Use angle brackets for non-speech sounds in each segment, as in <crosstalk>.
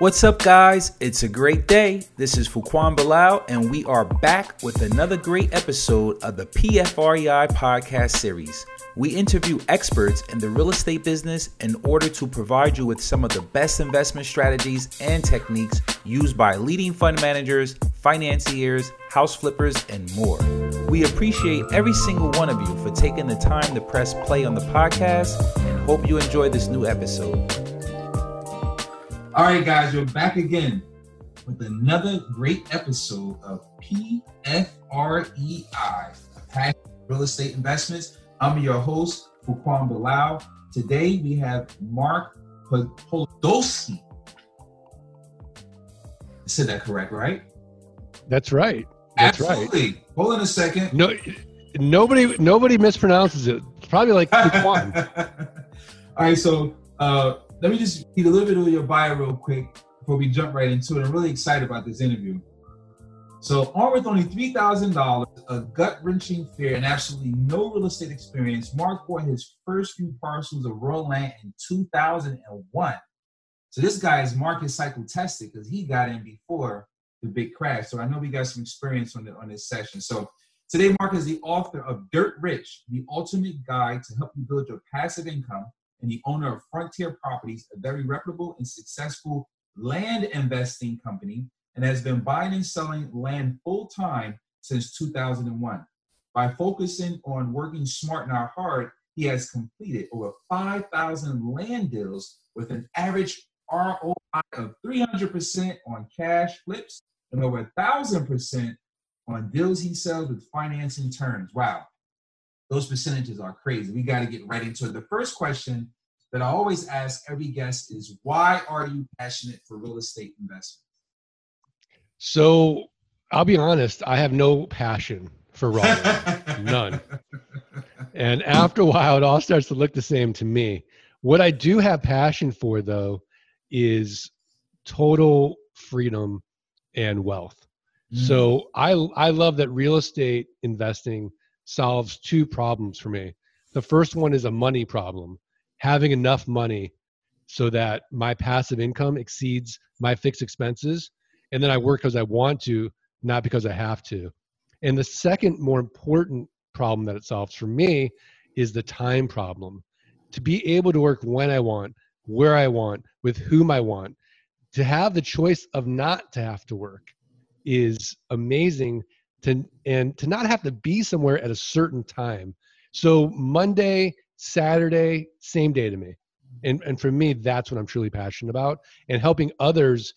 What's up, guys? It's a great day. This is Fuquan Bilal, and we are back with another great episode of the PFREI podcast series. We interview experts in the real estate business in order to provide you with some of the best investment strategies and techniques used by leading fund managers, financiers, house flippers, and more. We appreciate every single one of you for taking the time to press play on the podcast and hope you enjoy this new episode. All right, guys, we're back again with another great episode of PFREI, Passion Real Estate Investments. I'm your host, Fuquan Bilal. Today we have Mark Podolsky. I said that correct, right? That's right. That's Absolutely. right. Hold on a second. No, nobody, nobody mispronounces it. It's probably like <laughs> Fuquan. All right, so uh, let me just read a little bit of your bio real quick before we jump right into it. I'm really excited about this interview. So, armed with only $3,000, a gut wrenching fear, and absolutely no real estate experience, Mark bought his first few parcels of rural land in 2001. So, this guy is market cycle tested because he got in before the big crash. So, I know we got some experience on, the, on this session. So, today, Mark is the author of Dirt Rich, the ultimate guide to help you build your passive income and the owner of Frontier Properties, a very reputable and successful land investing company, and has been buying and selling land full time since 2001. By focusing on working smart, not hard, he has completed over 5,000 land deals with an average ROI of 300% on cash flips and over 1,000% on deals he sells with financing terms. Wow those percentages are crazy. We got to get right into it. The first question that I always ask every guest is why are you passionate for real estate investment? So I'll be honest, I have no passion for raw <laughs> none. And after a while, it all starts to look the same to me. What I do have passion for, though, is total freedom and wealth. Mm. So I I love that real estate investing solves two problems for me. The first one is a money problem, having enough money so that my passive income exceeds my fixed expenses. And then I work because I want to, not because I have to. And the second more important problem that it solves for me is the time problem. To be able to work when I want, where I want, with whom I want, to have the choice of not to have to work is amazing to and to not have to be somewhere at a certain time. So Monday, Saturday, same day to me. And and for me, that's what I'm truly passionate about. And helping others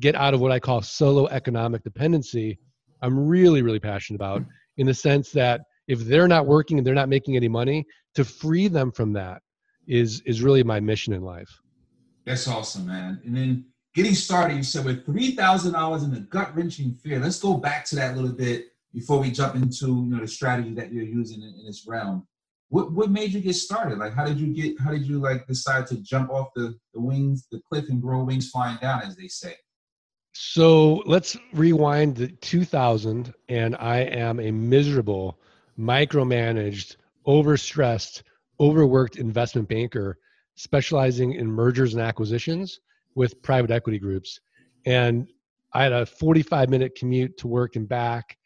get out of what I call solo economic dependency, I'm really, really passionate about in the sense that if they're not working and they're not making any money, to free them from that is is really my mission in life. That's awesome, man. And then getting started, you said with three thousand dollars in the gut wrenching fear. Let's go back to that a little bit before we jump into you know the strategy that you're using in, in this realm. What what made you get started? Like how did you get how did you like decide to jump off the, the wings, the cliff and grow wings flying down, as they say? So let's rewind to 2000, and I am a miserable, micromanaged, overstressed, overworked investment banker specializing in mergers and acquisitions with private equity groups. And I had a 45 minute commute to work and back.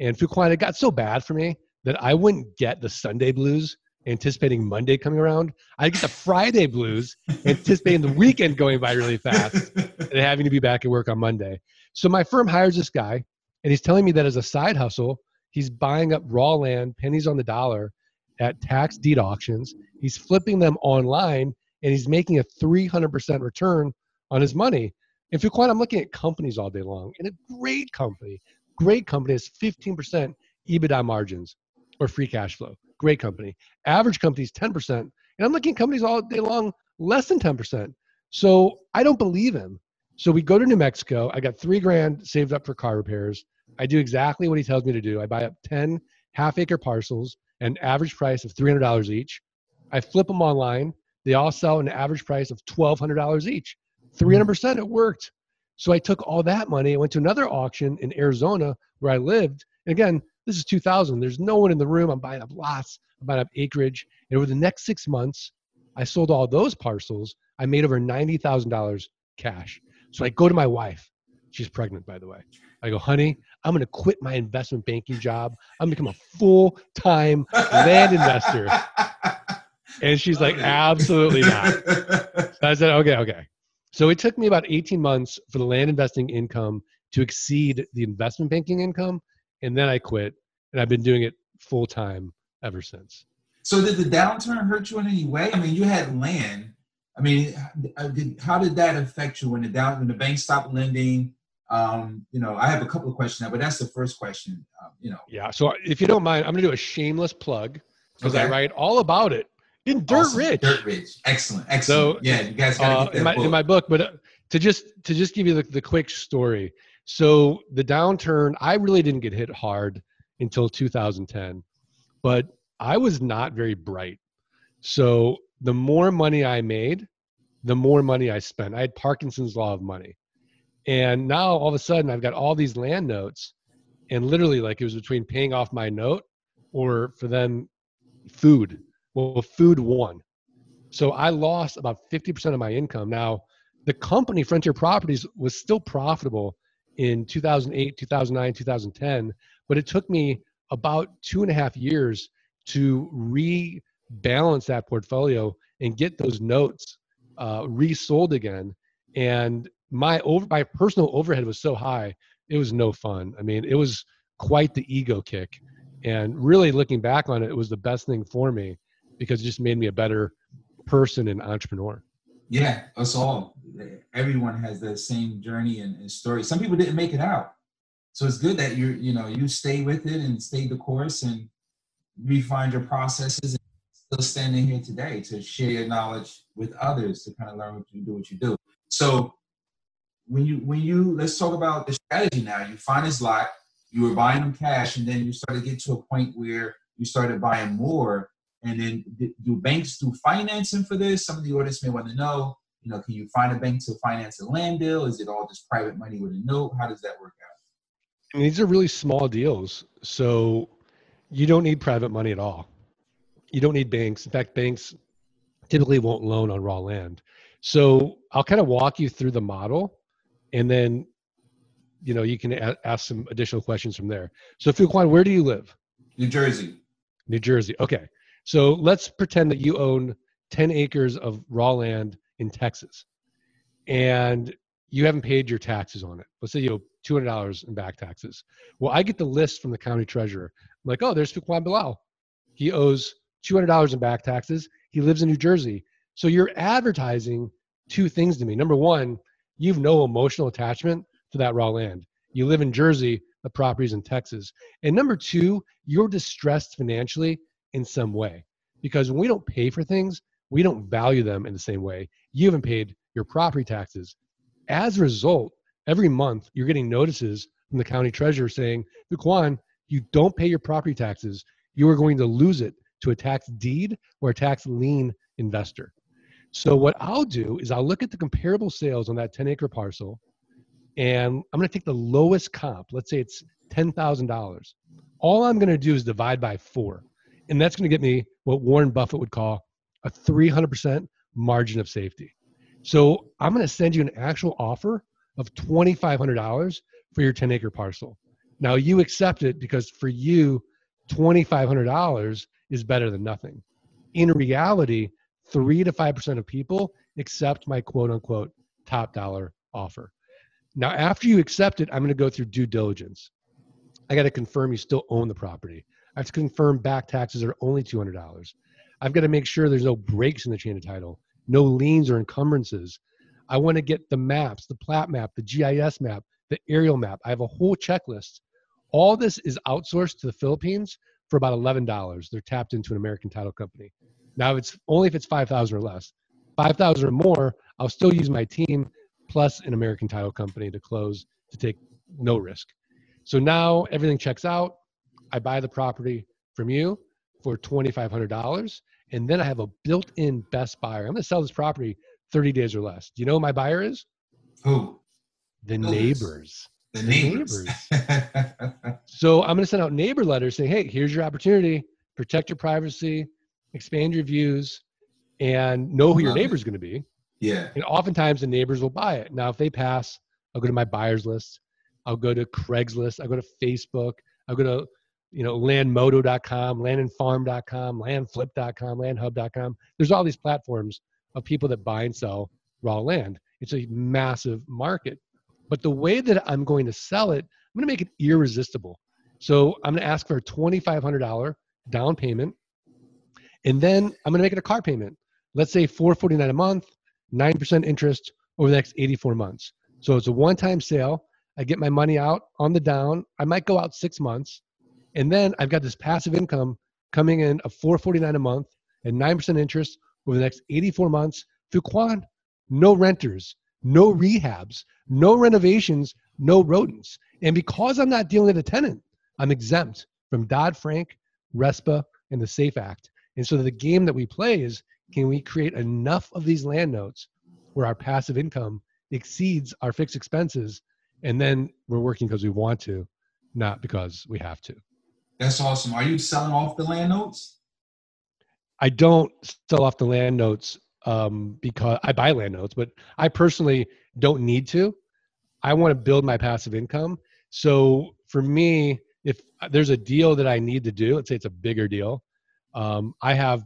And Fuquan, it got so bad for me that I wouldn't get the Sunday blues anticipating Monday coming around. I get the Friday blues anticipating the weekend going by really fast <laughs> and having to be back at work on Monday. So my firm hires this guy and he's telling me that as a side hustle, he's buying up raw land, pennies on the dollar at tax deed auctions. He's flipping them online and he's making a 300% return on his money. And Fuquan, I'm looking at companies all day long and a great company, great company has 15% EBITDA margins or free cash flow. Great company. Average companies 10%. And I'm looking at companies all day long less than 10%. So I don't believe him. So we go to New Mexico. I got three grand saved up for car repairs. I do exactly what he tells me to do. I buy up 10 half acre parcels, an average price of $300 each. I flip them online. They all sell at an average price of $1,200 each. 300% mm-hmm. it worked. So I took all that money. I went to another auction in Arizona where I lived. And again, this is 2000. There's no one in the room. I'm buying up lots. I'm buying up acreage. And over the next six months, I sold all those parcels. I made over $90,000 cash. So I go to my wife. She's pregnant, by the way. I go, honey, I'm going to quit my investment banking job. I'm going to become a full time land investor. <laughs> And she's like, absolutely not. So I said, okay, okay. So it took me about 18 months for the land investing income to exceed the investment banking income. And then I quit. And I've been doing it full time ever since. So did the downturn hurt you in any way? I mean, you had land. I mean, uh, how did that affect you when the down when the bank stopped lending? Um, you know, I have a couple of questions now, but that's the first question. Um, you know. Yeah. So if you don't mind, I'm going to do a shameless plug because okay. I write all about it in Dirt awesome. Rich. Dirt Rich. Excellent. Excellent. So, yeah, you guys got to uh, get that in my, book. in my book. But uh, to just to just give you the, the quick story. So the downturn, I really didn't get hit hard until 2010, but I was not very bright. So the more money I made, the more money I spent. I had Parkinson's law of money. And now all of a sudden I've got all these land notes and literally like it was between paying off my note or for them food well, food won. So I lost about 50% of my income. Now, the company, Frontier Properties, was still profitable in 2008, 2009, 2010, but it took me about two and a half years to rebalance that portfolio and get those notes uh, resold again. And my over my personal overhead was so high, it was no fun. I mean, it was quite the ego kick. And really looking back on it, it was the best thing for me because it just made me a better person and entrepreneur. Yeah, us all. Everyone has the same journey and, and, story. Some people didn't make it out, so it's good that you you know you stay with it and stay the course and refine your processes. And still standing here today to share your knowledge with others to kind of learn what you do, what you do. So when you when you let's talk about the strategy now. You find this lot, you were buying them cash, and then you started to get to a point where you started buying more and then do banks do financing for this? Some of the audience may want to know, you know, can you find a bank to finance a land deal? Is it all just private money with a note? How does that work out? And these are really small deals. So you don't need private money at all. You don't need banks. In fact, banks typically won't loan on raw land. So I'll kind of walk you through the model and then you know you can a- ask some additional questions from there. So Fuquan, where do you live? New Jersey. New Jersey. Okay. So let's pretend that you own 10 acres of raw land in Texas and you haven't paid your taxes on it. Let's say you owe $200 in back taxes. Well, I get the list from the county treasurer. I'm like, oh, there's Fuquan Bilal. He owes $200 in back taxes. He lives in New Jersey. So you're advertising two things to me. Number one, you've no emotional attachment to that raw land. You live in Jersey, the property's in Texas. And number two, you're distressed financially in some way. Because when we don't pay for things, we don't value them in the same way. You haven't paid your property taxes. As a result, every month you're getting notices from the county treasurer saying, Fuquan, you don't pay your property taxes, you are going to lose it to a tax deed or a tax lien investor. So what I'll do is I'll look at the comparable sales on that 10 acre parcel and I'm going to take the lowest comp. Let's say it's $10,000. All I'm going to do is divide by four and that's going to get me what Warren Buffett would call a 300% margin of safety. So I'm going to send you an actual offer of $2,500 for your 10 acre parcel. Now you accept it because for you, $2,500 is better than nothing. In reality, three to 5% of people accept my quote unquote top dollar offer. Now, after you accept it, I'm going to go through due diligence. I got to confirm you still own the property. I have to confirm back taxes are only $200. I've got to make sure there's no breaks in the chain of title, no liens or encumbrances. I want to get the maps, the plat map, the GIS map, the aerial map. I have a whole checklist. All this is outsourced to the Philippines for about $11. They're tapped into an American title company. Now, it's only if it's 5,000 or less. 5,000 or more, I'll still use my team plus an American title company to close to take no risk. So now everything checks out. I buy the property from you for $2,500. And then I have a built in best buyer. I'm going to sell this property 30 days or less. Do you know who my buyer is? Who? The neighbors. The neighbors. neighbors. <laughs> so I'm going to send out neighbor letters saying, hey, here's your opportunity. Protect your privacy, expand your views, and know who your neighbor's going to be. Yeah. And oftentimes the neighbors will buy it. Now, if they pass, I'll go to my buyer's list. I'll go to Craigslist. I'll go to Facebook. I'll go to, you know, landmodo.com, landandfarm.com, landflip.com, landhub.com. There's all these platforms of people that buy and sell raw land. It's a massive market. But the way that I'm going to sell it, I'm going to make it irresistible. So I'm going to ask for a $2,500 down payment. And then I'm going to make it a car payment. Let's say 449 a month, 9% interest over the next 84 months. So it's a one-time sale. I get my money out on the down. I might go out six months. And then I've got this passive income coming in of 449 a month and 9% interest over the next 84 months. Fuquan, no renters, no rehabs, no renovations, no rodents. And because I'm not dealing with a tenant, I'm exempt from Dodd Frank, RESPA, and the SAFE Act. And so the game that we play is can we create enough of these land notes where our passive income exceeds our fixed expenses? And then we're working because we want to, not because we have to. That's awesome. Are you selling off the land notes? I don't sell off the land notes um, because I buy land notes, but I personally don't need to. I want to build my passive income. So for me, if there's a deal that I need to do, let's say it's a bigger deal, um, I have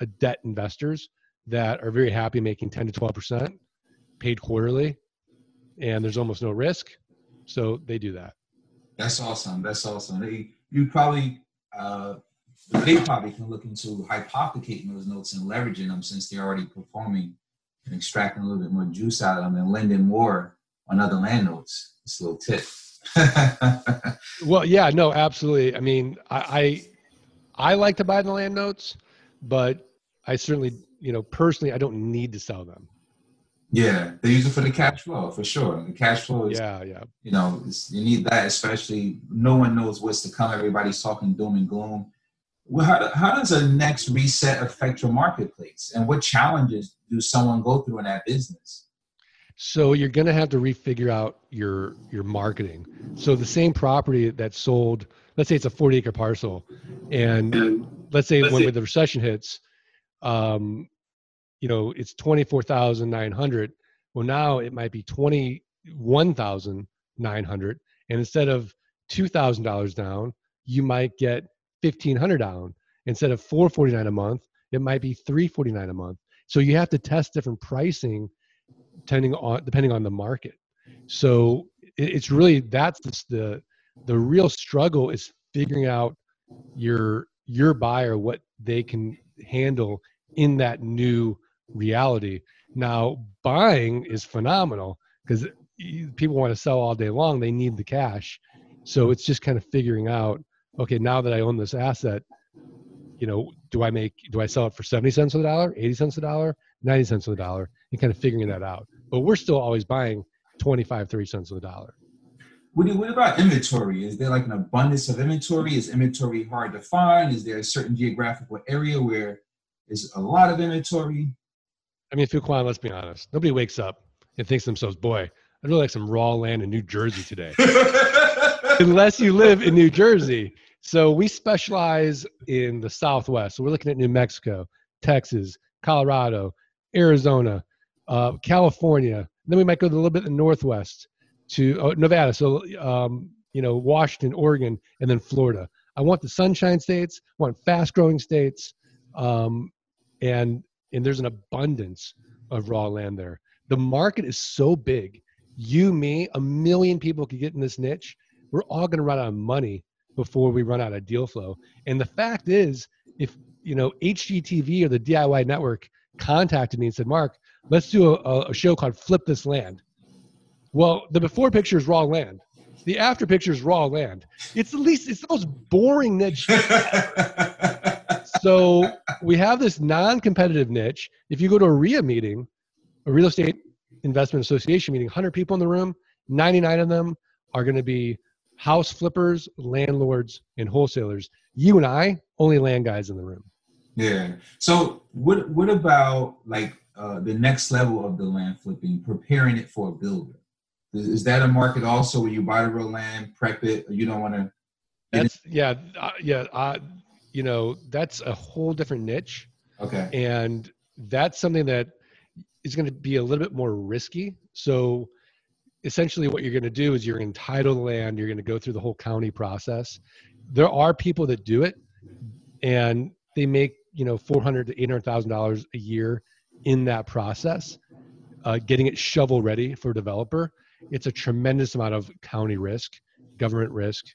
a debt investors that are very happy making 10 to 12 percent paid quarterly, and there's almost no risk, so they do that. That's awesome. That's awesome. They, you probably uh, they probably can look into hypothecating those notes and leveraging them since they're already performing and extracting a little bit more juice out of them and lending more on other land notes. It's a little tip. <laughs> well, yeah, no, absolutely. I mean, I, I, I like to buy the land notes, but I certainly, you know, personally, I don't need to sell them. Yeah, they use it for the cash flow for sure. The cash flow is, yeah, yeah. You know, you need that, especially no one knows what's to come. Everybody's talking doom and gloom. Well, how, how does a next reset affect your marketplace, and what challenges do someone go through in that business? So you're going to have to refigure out your your marketing. So the same property that sold, let's say it's a 40 acre parcel, and let's say let's when the recession hits, um, you know it's 24,900. Well, now it might be 21,900, and instead of two thousand dollars down, you might get 1,500 down. Instead of 449 a month, it might be 349 a month. So you have to test different pricing depending on depending on the market. So it's really that's the the real struggle is figuring out your your buyer what they can handle in that new reality. Now buying is phenomenal because people want to sell all day long. They need the cash. So it's just kind of figuring out, okay, now that I own this asset, you know, do I make do I sell it for 70 cents on the dollar, 80 cents a dollar, 90 cents on the dollar, and kind of figuring that out. But we're still always buying 25, 30 cents on the dollar. What, what about inventory? Is there like an abundance of inventory? Is inventory hard to find? Is there a certain geographical area where there's a lot of inventory? I mean, Fuquan, let's be honest. Nobody wakes up and thinks to themselves, boy, I'd really like some raw land in New Jersey today. <laughs> Unless you live in New Jersey. So we specialize in the Southwest. So we're looking at New Mexico, Texas, Colorado, Arizona, uh, California. Then we might go a little bit in the Northwest to uh, Nevada. So, um, you know, Washington, Oregon, and then Florida. I want the sunshine states, I want fast growing states. Um, and, and there's an abundance of raw land there. The market is so big. You, me, a million people could get in this niche. We're all going to run out of money before we run out of deal flow. And the fact is, if you know HGTV or the DIY network contacted me and said, Mark, let's do a, a show called Flip This Land. Well, the before picture is raw land. The after picture is raw land. It's the least, it's the most boring niche. <laughs> so we have this non-competitive niche. If you go to a REIA meeting, a real estate investment association meeting, 100 people in the room, 99 of them are going to be house flippers, landlords, and wholesalers. You and I, only land guys in the room. Yeah. So what what about like uh, the next level of the land flipping, preparing it for a builder? Is, is that a market also where you buy the real land, prep it, you don't want to? That's yeah, uh, yeah. Uh, you know, that's a whole different niche. Okay. And that's something that is going to be a little bit more risky. So essentially what you're going to do is you're going to title the land, you're going to go through the whole county process. There are people that do it and they make, you know, 400 to $800,000 a year in that process, uh, getting it shovel ready for a developer. It's a tremendous amount of county risk, government risk.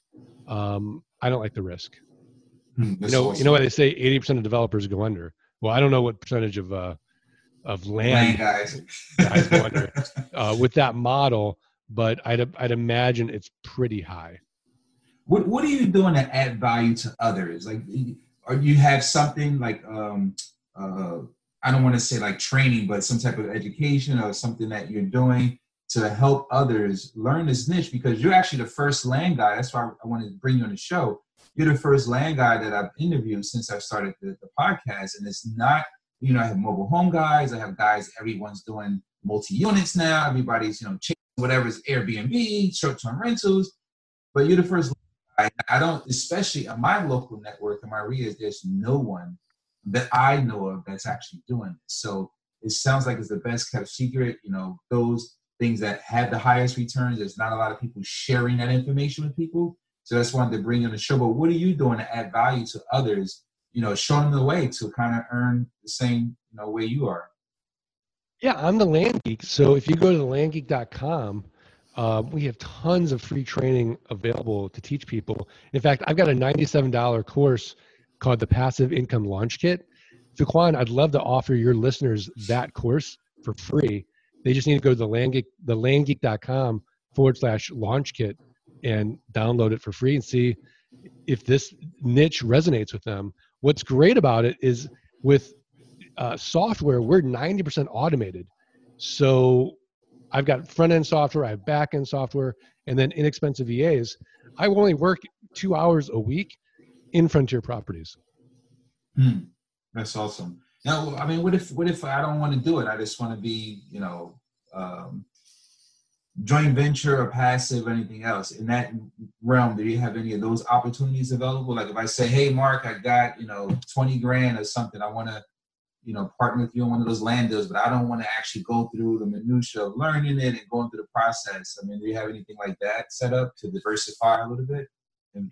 Um, I don't like the risk. Hmm, you know, you know why they say 80% of developers go under. Well, I don't know what percentage of uh, of land, land guys, guys go under <laughs> uh, with that model, but I'd I'd imagine it's pretty high. What What are you doing to add value to others? Like, or you have something like um, uh, I don't want to say like training, but some type of education or something that you're doing to help others learn this niche because you're actually the first land guy. That's why I wanted to bring you on the show. You're the first land guy that I've interviewed since I started the, the podcast, and it's not. You know, I have mobile home guys. I have guys. Everyone's doing multi units now. Everybody's you know whatever's Airbnb, short term rentals. But you're the first. I, I don't, especially on my local network in my areas. There's no one that I know of that's actually doing this. So it sounds like it's the best kept secret. You know, those things that have the highest returns. There's not a lot of people sharing that information with people. So that's why to bring on the show. But what are you doing to add value to others? You know, showing them the way to kind of earn the same, you know, way you are. Yeah, I'm the Land Geek. So if you go to the landgeek.com, uh, we have tons of free training available to teach people. In fact, I've got a $97 course called the Passive Income Launch Kit. Fuquan, I'd love to offer your listeners that course for free. They just need to go to the landgeek, the landgeek.com forward slash launch kit and download it for free and see if this niche resonates with them. What's great about it is with uh, software, we're 90% automated. So I've got front end software, I have back end software, and then inexpensive VAs. I only work two hours a week in Frontier Properties. Hmm. That's awesome. Now, I mean, what if what if I don't want to do it? I just want to be, you know, um, joint venture or passive or anything else. In that realm, do you have any of those opportunities available? Like if I say, hey, Mark, I got you know twenty grand or something, I want to, you know, partner with you on one of those land deals, but I don't want to actually go through the minutia of learning it and going through the process. I mean, do you have anything like that set up to diversify a little bit?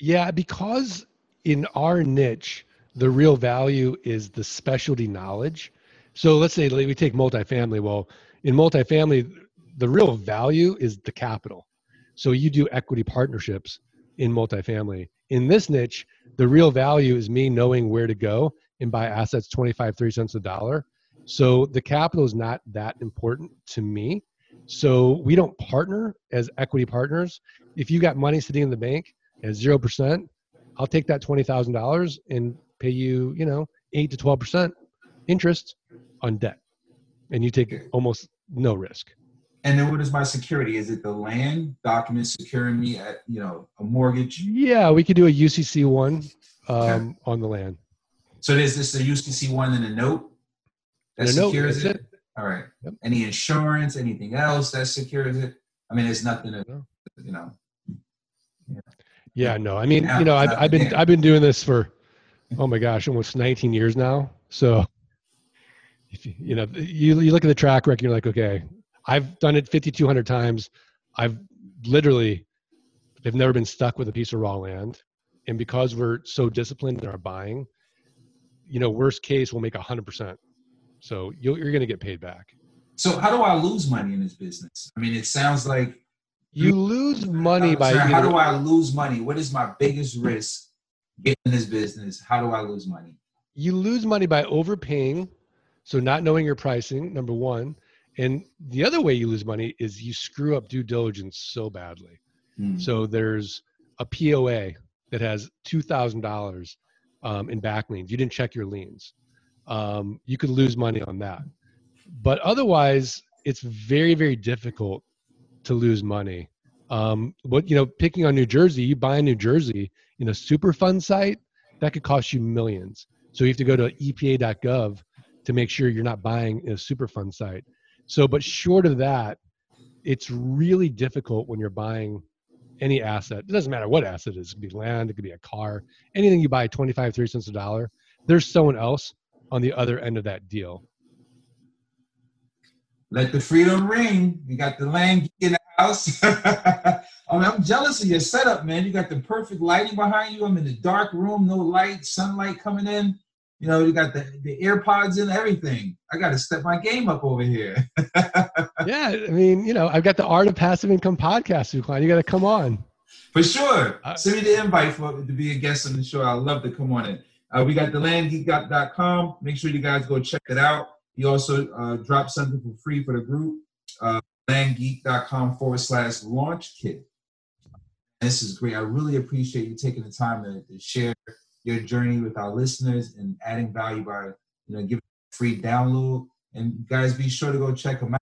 Yeah, because in our niche the real value is the specialty knowledge. So let's say we take multifamily. Well, in multifamily, the real value is the capital. So you do equity partnerships in multifamily. In this niche, the real value is me knowing where to go and buy assets 25, 30 cents a dollar. So the capital is not that important to me. So we don't partner as equity partners. If you got money sitting in the bank at 0%, I'll take that $20,000 and pay you, you know, eight to 12% interest on debt. And you take almost no risk. And then what is my security? Is it the land documents securing me at, you know, a mortgage? Yeah, we could do a UCC one um, on the land. So is this a UCC one and a note that a secures note, it? it? All right. Yep. Any insurance, anything else that secures it? I mean, there's nothing to, you know. Yeah. yeah no. I mean, you know, I've, I've been I've been doing this for oh my gosh, almost 19 years now. So, if you, you know, you, you look at the track record, you're like, okay, I've done it 5,200 times. I've literally, they've never been stuck with a piece of raw land. And because we're so disciplined in our buying, you know, worst case, we'll make 100%. So you are going to get paid back. So how do I lose money in this business? I mean, it sounds like you lose money by. How do I lose money? What is my biggest risk get in this business? How do I lose money? You lose money by overpaying, so not knowing your pricing, number one. And the other way you lose money is you screw up due diligence so badly. Hmm. So there's a POA that has $2,000 um, in back liens. You didn't check your liens. Um, you could lose money on that. But otherwise, it's very, very difficult to lose money. Um, but you know, picking on New Jersey, you buy in New Jersey in a Superfund site, that could cost you millions. So you have to go to EPA.gov to make sure you're not buying a Superfund site. So, but short of that, it's really difficult when you're buying any asset. It doesn't matter what asset it is. It could be land, it could be a car, anything you buy 25, 30 cents a dollar. There's someone else on the other end of that deal. Let the freedom ring. You got the land in the house. <laughs> I mean, I'm jealous of your setup, man. You got the perfect lighting behind you. I'm in the dark room, no light, sunlight coming in. You know, you got the, the AirPods and everything. I got to step my game up over here. <laughs> yeah, I mean, you know, I've got the Art of Passive Income podcast, Fuquan. You got to come on. For sure. Uh, Send me the invite for to be a guest on the show. I'd love to come on it. Uh, we got the landgeek.com. Make sure you guys go check it out. He also uh, dropped something for free for the group. Uh, landgeek.com forward slash launch kit. This is great. I really appreciate you taking the time to, to, share your journey with our listeners and adding value by you know giving free download. And guys, be sure to go check them out.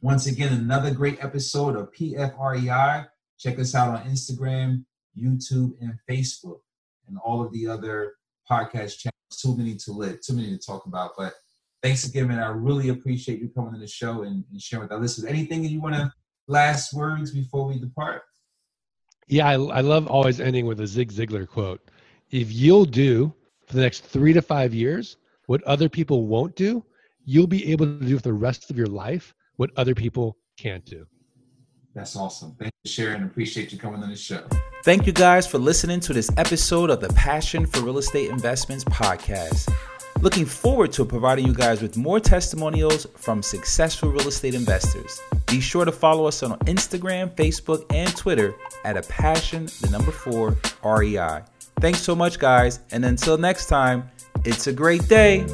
Once again, another great episode of PFREI. Check us out on Instagram, YouTube, and Facebook, and all of the other podcast channels. Too many to live, too many to talk about, but thanks again, man. I really appreciate you coming to the show and, and sharing with our listeners. Anything you want to last words before we depart? Yeah, I, I love always ending with a Zig Ziglar quote. If you'll do for the next three to five years what other people won't do, you'll be able to do for the rest of your life what other people can't do. That's awesome. Thank you, Sharon. Appreciate you coming on the show. Thank you guys for listening to this episode of the Passion for Real Estate Investments podcast. Looking forward to providing you guys with more testimonials from successful real estate investors. Be sure to follow us on Instagram, Facebook, and Twitter at a passion, the number four, REI. Thanks so much, guys. And until next time, it's a great day.